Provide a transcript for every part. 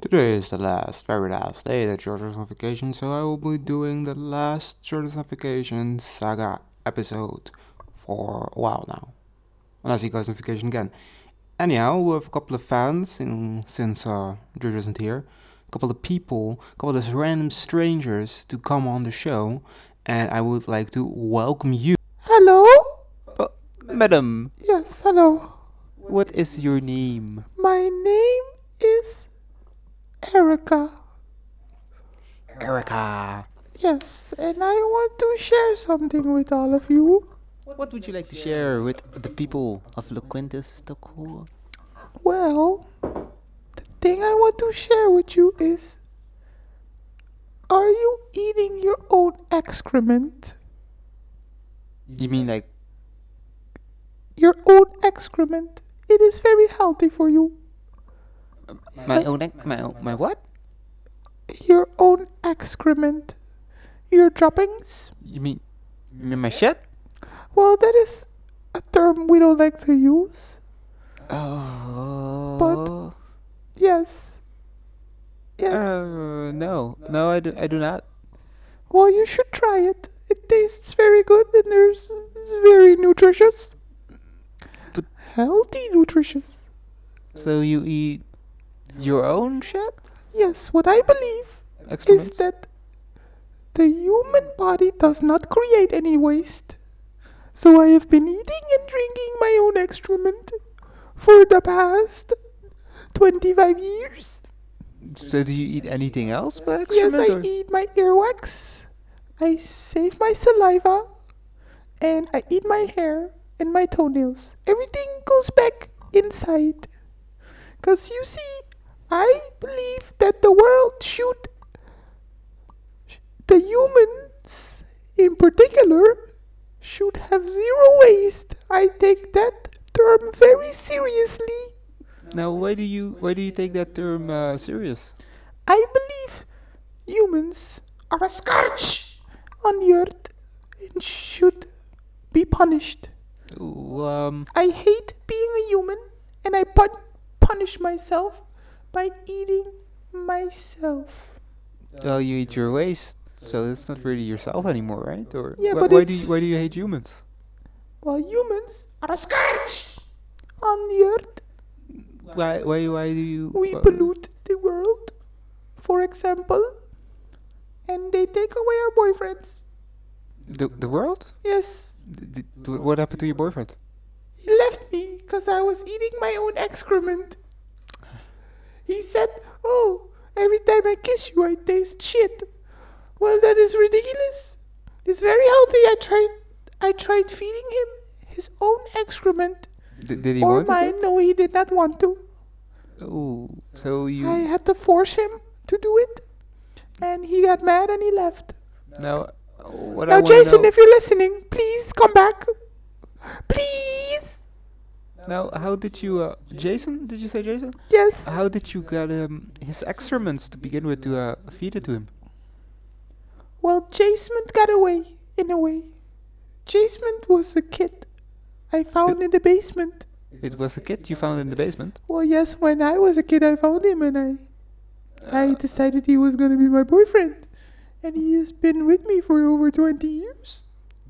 Today is the last, very last day that George is on vacation, so I will be doing the last George on vacation saga episode for a while now. Unless he goes on vacation again. Anyhow, we have a couple of fans in, since uh, George isn't here. A couple of people, a couple of random strangers to come on the show, and I would like to welcome you. Hello? Uh, madam, Yes, hello. what is your name? My name is Erica. Erica. Yes, and I want to share something with all of you. What would you like to share with the people of Loquentis Stockholm? Well, the thing I want to share with you is Are you eating your own excrement? You mean like Your own excrement. It is very healthy for you. My own ex- my own, my what? Your own excrement. Your droppings. You mean you mean my shit? Well, that is a term we don't like to use. Oh. But, yes. Yes. Uh, no, no, I do, I do not. Well, you should try it. It tastes very good and there's it's very nutritious. But- healthy nutritious. So you eat your own shit? Yes, what I believe is that the human body does not create any waste. So I have been eating and drinking my own excrement for the past 25 years. So do you eat anything else but excrement? Yes. I or- eat my earwax. I save my saliva. And I eat my hair and my toenails. Everything goes back inside. Because you see, I believe that the world should. The humans, in particular, should have zero waste. I take that term very seriously. Now, why do you why do you take that term uh, serious? I believe humans are a scourge on the earth and should be punished. Ooh, um, I hate being a human and I pun- punish myself by eating myself. well, you eat your waste, so it's not really yourself anymore, right? Or Yeah, wh- but why do you, why do you hate humans? Well, humans are a scourge on the earth, Why why why do you? we pollute the world, for example, and they take away our boyfriends. the the world? Yes, D- d- what happened to your boyfriend? He left me because I was eating my own excrement. He said, Oh, every time I kiss you, I taste shit. Well, that is ridiculous. It's very healthy. I tried, I tried feeding him his own excrement. D- did he or want mine. it? No, he did not want to. Oh, so you I had to force him to do it. And he got mad and he left. now? What I now, wanna Jason, know- if you're listening, please come back. Please. Now, how did you, uh, Jason? Did you say Jason? Yes. How did you get um, his excrements to begin with to uh, feed it to him? Well, Jasmine got away, in a way. Jasmine was a kid I found in the basement. It was a kid you found in the basement. Well, yes, when I was a kid, I found him and I, I decided he was gonna be my boyfriend. And he has been with me for over 20 years.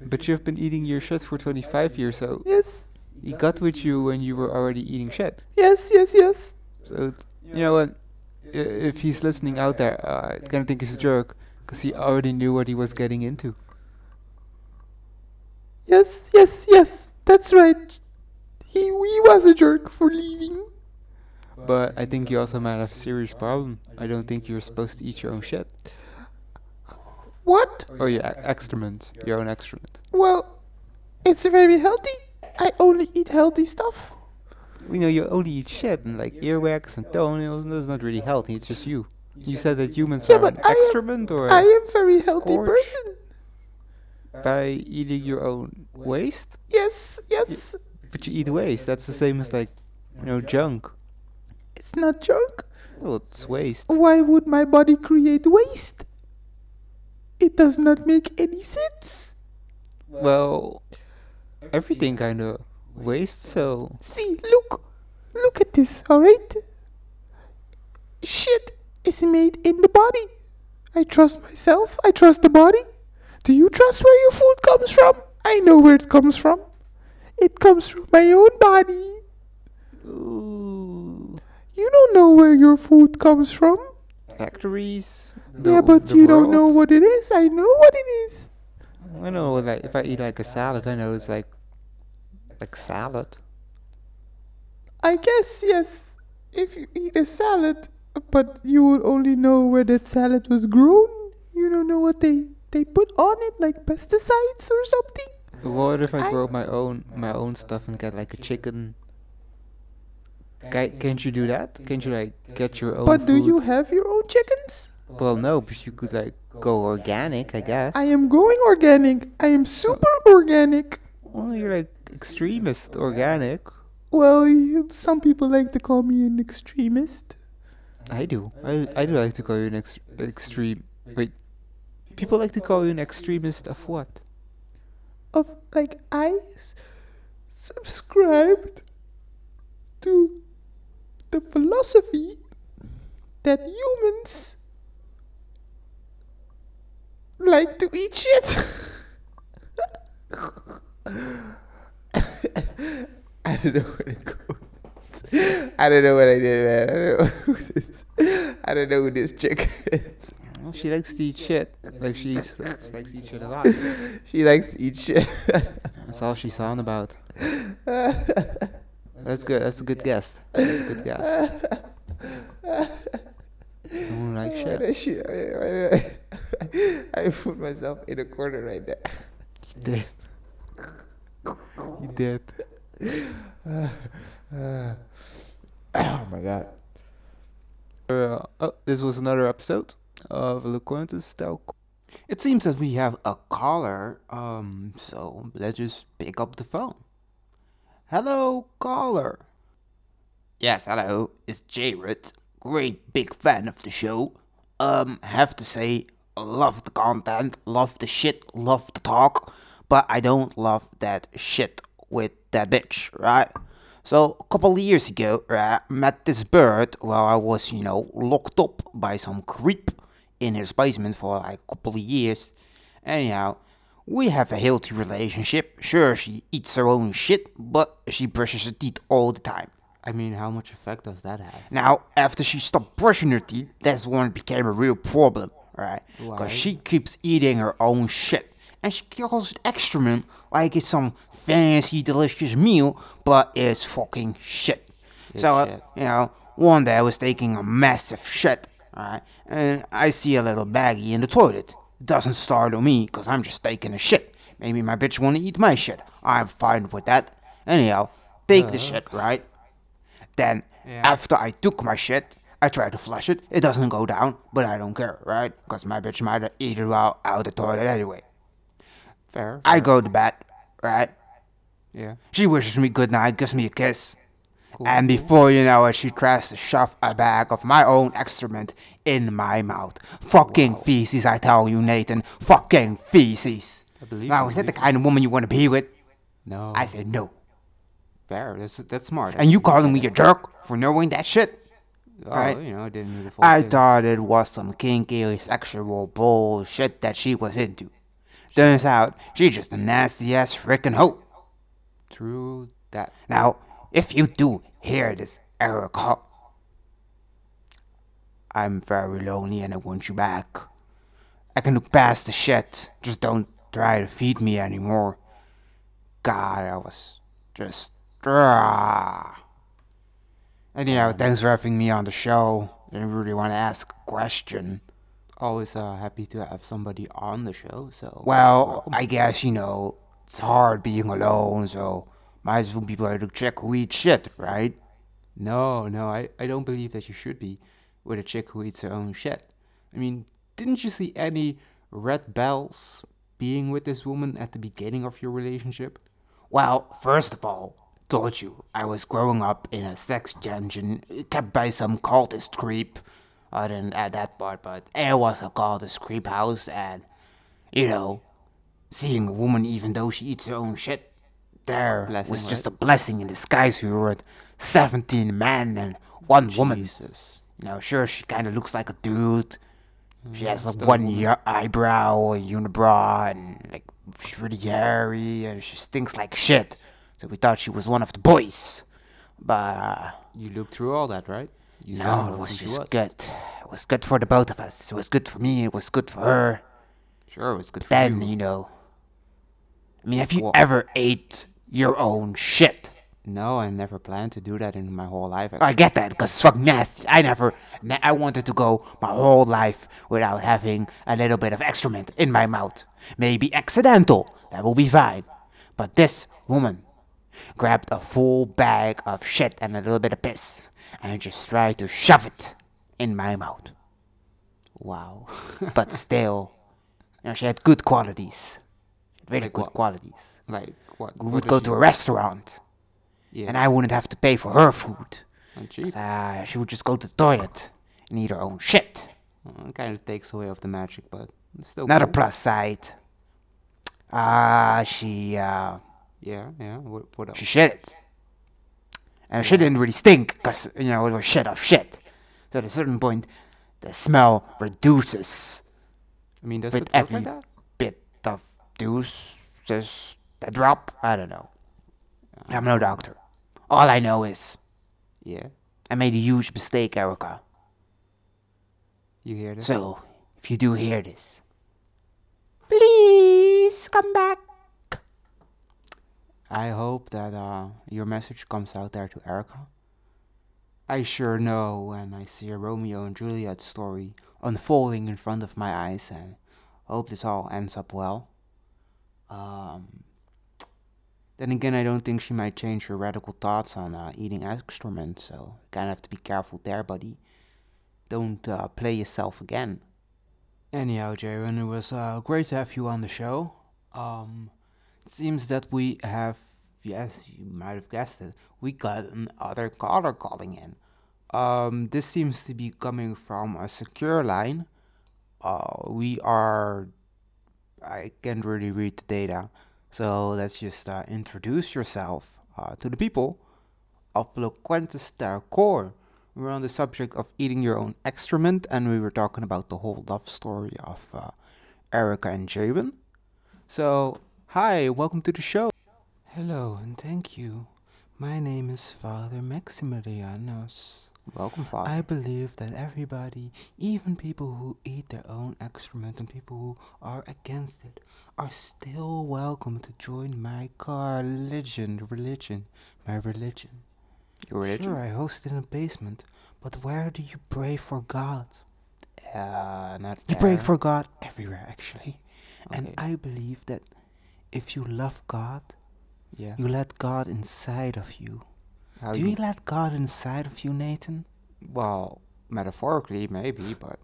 But you've been eating your shit for 25 years, so Yes, he got with you when you were already eating shit. yes, yes, yes. So, you know what? If he's listening out there, uh, I kind of think he's a jerk, because he already knew what he was getting into. Yes, yes, yes, that's right. He, he was a jerk for leaving. But I think you also might have a serious problem. I don't think you're supposed to eat your own shit. What? Or your excrement, your own excrement. Well, it's very healthy. I only eat healthy stuff. We know you only eat shit and like earwax and toenails, and that's not really healthy. It's just you. You said that humans Yeah, are but an I am- excrement, or I am very healthy person. by eating your own waste. Yes, yes. But you eat waste. That's the same as like, you know, junk. It's not junk. Well, it's waste. Why would my body create waste? It does not make any sense. Well, everything kind of waste. So See, look. Look at this, alright? Shit is made in the body. I trust myself. I trust the body. Do you trust where your food comes from? I know where it comes from. It comes from my own body. Ooh. You don't know where your food comes from. Factories. yeah, but you don't know what it is. I know what it is. I know, like if I eat like a salad, I know it's like like salad. I guess yes. If you eat a salad, but you will only know where that salad was grown. You don't know what they they put on it, like pesticides or something. What if I I- grow my own my own stuff and get like a chicken? Ca- Can't you do that? Can't you like get your own But do you have your own chickens? Well, no, but you could like go organic, I guess. I am going organic. I am super organic. Well, you're like extremist organic. Well, you, some people like to call me an extremist. I do. I I do like to call you an ex- extreme. Wait, people like to call you an extremist of what? Of like I s- subscribed to the philosophy that humans like to eat shit. I don't know where to go. I don't know what I did, man. I don't know who this, I don't know who this chick is. Well, she likes to eat shit. Like she's she likes to eat shit a lot. she likes to eat shit. That's all she's on about. That's good. That's a good guess. That's a good guess. Someone like shit. does she- why- why- I I put myself in a corner right there. You did. You did. oh my god. Uh, oh, this was another episode of Loquentus Style. It seems that we have a caller, um, so let's just pick up the phone. Hello, caller. Yes, hello, it's Jared. Great big fan of the show. Um, have to say, love the content, love the shit, love the talk, but I don't love that shit with that bitch, right? So a couple of years ago, I met this bird while I was, you know, locked up by some creep in his basement for like a couple of years. Anyhow, we have a healthy relationship. Sure, she eats her own shit, but she brushes her teeth all the time. I mean, how much effect does that have? Now, after she stopped brushing her teeth, that's when it became a real problem, right? Because she keeps eating her own shit. And she calls it excrement like it's some fancy, delicious meal, but it's fucking shit. It's so, shit. you know, one day I was taking a massive shit, right? And I see a little baggie in the toilet. It doesn't startle me, because I'm just taking a shit. Maybe my bitch wanna eat my shit. I'm fine with that. Anyhow, take the Uh-huh. shit, right? Then, Yeah. after I took my shit, I try to flush it. It doesn't go down, but I don't care, right? Because my bitch might eat it out, out the toilet anyway. Fair. I go to bed, right? Yeah. She wishes me good night, gives me a kiss. Cool. And before you know it, she tries to shove a bag of my own excrement in my mouth. Fucking Wow. feces, I tell you, Nathan. Fucking feces. I believe. Now, is that the kind of woman you want to be with? No. I said no. fair. That's that's smart. And you calling me a jerk for knowing that shit? Oh, right? you know, I didn't need the full I thing. thought it was some kinky sexual bullshit that she was into. Turns out she's just a nasty ass frickin' hoe. True that. Now, if you do hear this, Erica, I'm very lonely and I want you back. I can look past the shit. Just don't try to feed me anymore. God, I was just. Ah. Anyhow, thanks for having me on the show. I really want to ask a question. Always uh, happy to have somebody on the show. So. Well. I guess, you know, it's hard being alone, so might as well be able to check who eats shit, right? No, no, I, I don't believe that you should be with a chick who eats her own shit. I mean, didn't you see any red bells being with this woman at the beginning of your relationship? Well, first of all, told you I was growing up in a sex dungeon kept by some cultist creep. I didn't add that part, but it was a cultist creep house, and you know, seeing a woman even though she eats her own shit, there Blessing, was just right? a blessing in disguise. We were 17 men and one woman. Jesus. You know, sure, she kind of looks like a dude. Mm, she has like one woman. eyebrow, a unibrow, and like she's really hairy, and she stinks like shit. So we thought she was one of the boys, but uh, You looked through all that, right? You no, it was just good. It was good for the both of us. It was good for me. It was good for her. Sure, it was good for Then you. you know, I mean, have you Well- ever ate your own shit? No, I never planned to do that in my whole life. I get that, cause it's fucking nasty. I never, ne- I wanted to go my whole life without having a little bit of excrement in my mouth. Maybe accidental, that will be fine. But this woman grabbed a full bag of shit and a little bit of piss and just tried to shove it in my mouth. Wow. But still, you know, she had good qualities. Really Like good what? qualities. like what? We would go to a restaurant Yeah. and I wouldn't have to pay for her food. Uh, she would just go to the toilet and eat her own shit. Uh, kind of takes away of the magic, but still Another cool. plus side. Ah, she uh, Yeah, yeah. What, what else? she shit it, and shit didn't really stink, cause you know it was shit of shit. So at a certain point, the smell reduces. I mean, does it every- like that? Bit of deuces, the drop. I don't know. Uh-huh. I'm no doctor. All I know is Yeah. I made a huge mistake, Erica. You hear this? So if you do hear this, please come back. I hope that uh, your message comes out there to Erica. I sure know when I see a Romeo and Juliet story unfolding in front of my eyes, and hope this all ends up well. Um, then again, I don't think she might change her radical thoughts on uh, eating excrement, so you kind of have to be careful there, buddy. Don't uh, play yourself again. Anyhow, Jaron, it was uh, great to have you on the show. Um, seems that we have, yes, you might have guessed it, we got another caller calling in. Um, this seems to be coming from a secure line. Uh, we are, I can't really read the data, so let's just uh, introduce yourself uh, to the people of Loquentis Core. We were on the subject of eating your own excrement, and we were talking about the whole love story of uh, Erica and Jabin. So, hi, welcome to the show. Hello, and thank you. My name is Father Maximilianos. Welcome, Father. I believe that everybody, even people who eat their own excrement and people who are against it, are still welcome to join my religion, religion, my religion. Your religion? Sure, I host it in a basement, but where do you pray for God? Uh, not You pray for God everywhere, actually. And I believe that if you love God, Yeah. you let God inside of you. How Do you- you let God inside of you, Nathan? Well, metaphorically, maybe, but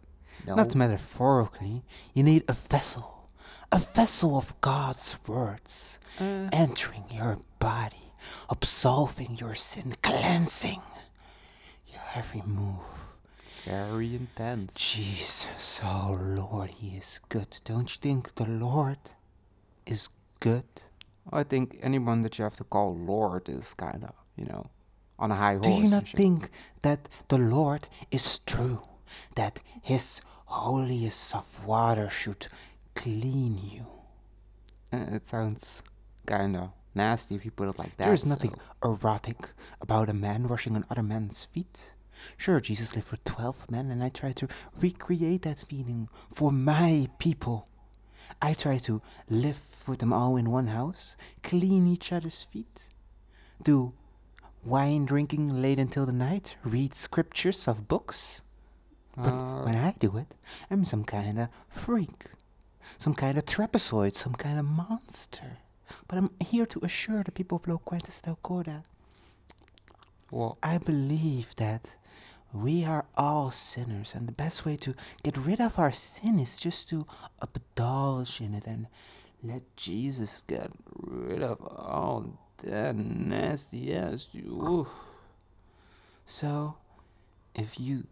no. Not metaphorically. You need a vessel. A vessel of God's words Uh, entering your body, absolving your sin, cleansing your every move. very intense. Jesus, oh Lord, He is good. Don't you think the Lord is good? I think anyone that you have to call Lord is kind of, you know, on a high horse. Do you not think that the Lord is true? That His holiest of water should clean you? Uh, It sounds kind of nasty if you put it like that. There is nothing so- erotic about a man washing another man's feet. Sure, Jesus lived for 12 men, and I try to recreate that feeling for my people. I try to live with them all in one house, clean each other's feet, do wine drinking late until the night, read scriptures of books. But Uh, when I do it, I'm some kind of freak, some kind of trapezoid, some kind of monster. But I'm here to assure the people of Loquentis del Corda well, I believe that we are all sinners, and the best way to get rid of our sin is just to indulge in it and let Jesus get rid of all that nasty ass. Oof. So, if you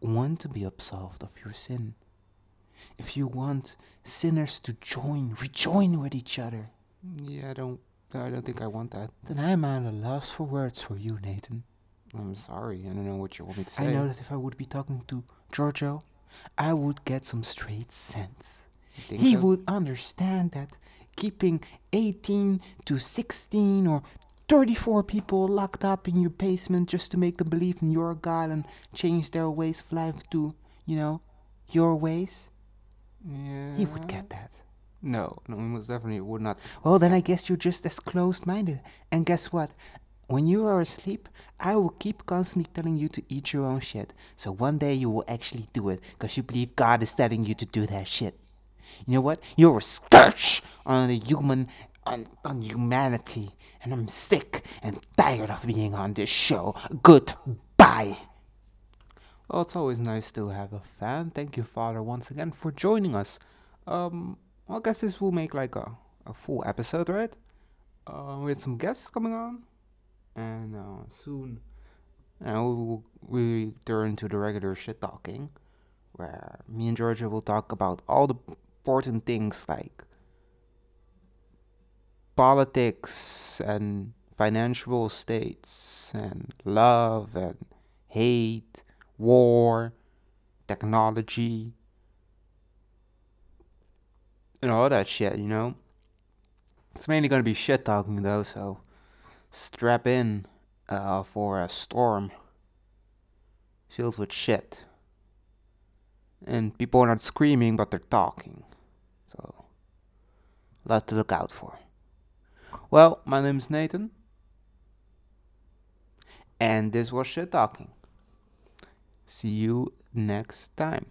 want to be absolved of your sin, if you want sinners to join, rejoin with each other, yeah, I don't, I don't think I want that. then I'm at a loss for words for you, Nathan. I'm sorry, I don't know what you want me to say. I know that if I would be talking to Giorgio, I would get some straight sense. He so? would understand that keeping 18 to 16 or 34 people locked up in your basement just to make them believe in your God and change their ways of life to, you know, your ways. Yeah. He would get that. No, no, he most definitely would not. Well, then I guess you're just as closed minded. And guess what? When you are asleep, I will keep constantly telling you to eat your own shit. So one day you will actually do it because you believe God is telling you to do that shit. You know what? You're a scourge on the human on, on humanity, and I'm sick and tired of being on this show. Goodbye. Well, it's always nice to have a fan. Thank you, Father, once again for joining us. Um, I guess this will make like a, a full episode, right? Uh, with some guests coming on, and uh, soon, know, we will return to the regular shit talking, where me and Georgia will talk about all the important things like politics and financial states and love and hate, war, technology, and all that shit, you know? It's mainly gonna be shit talking though, so strap in uh, for a storm filled with shit. And people are not screaming, but they're talking. Lot to look out for. Well, my name is Nathan. And this was Shit Talking. See you next time.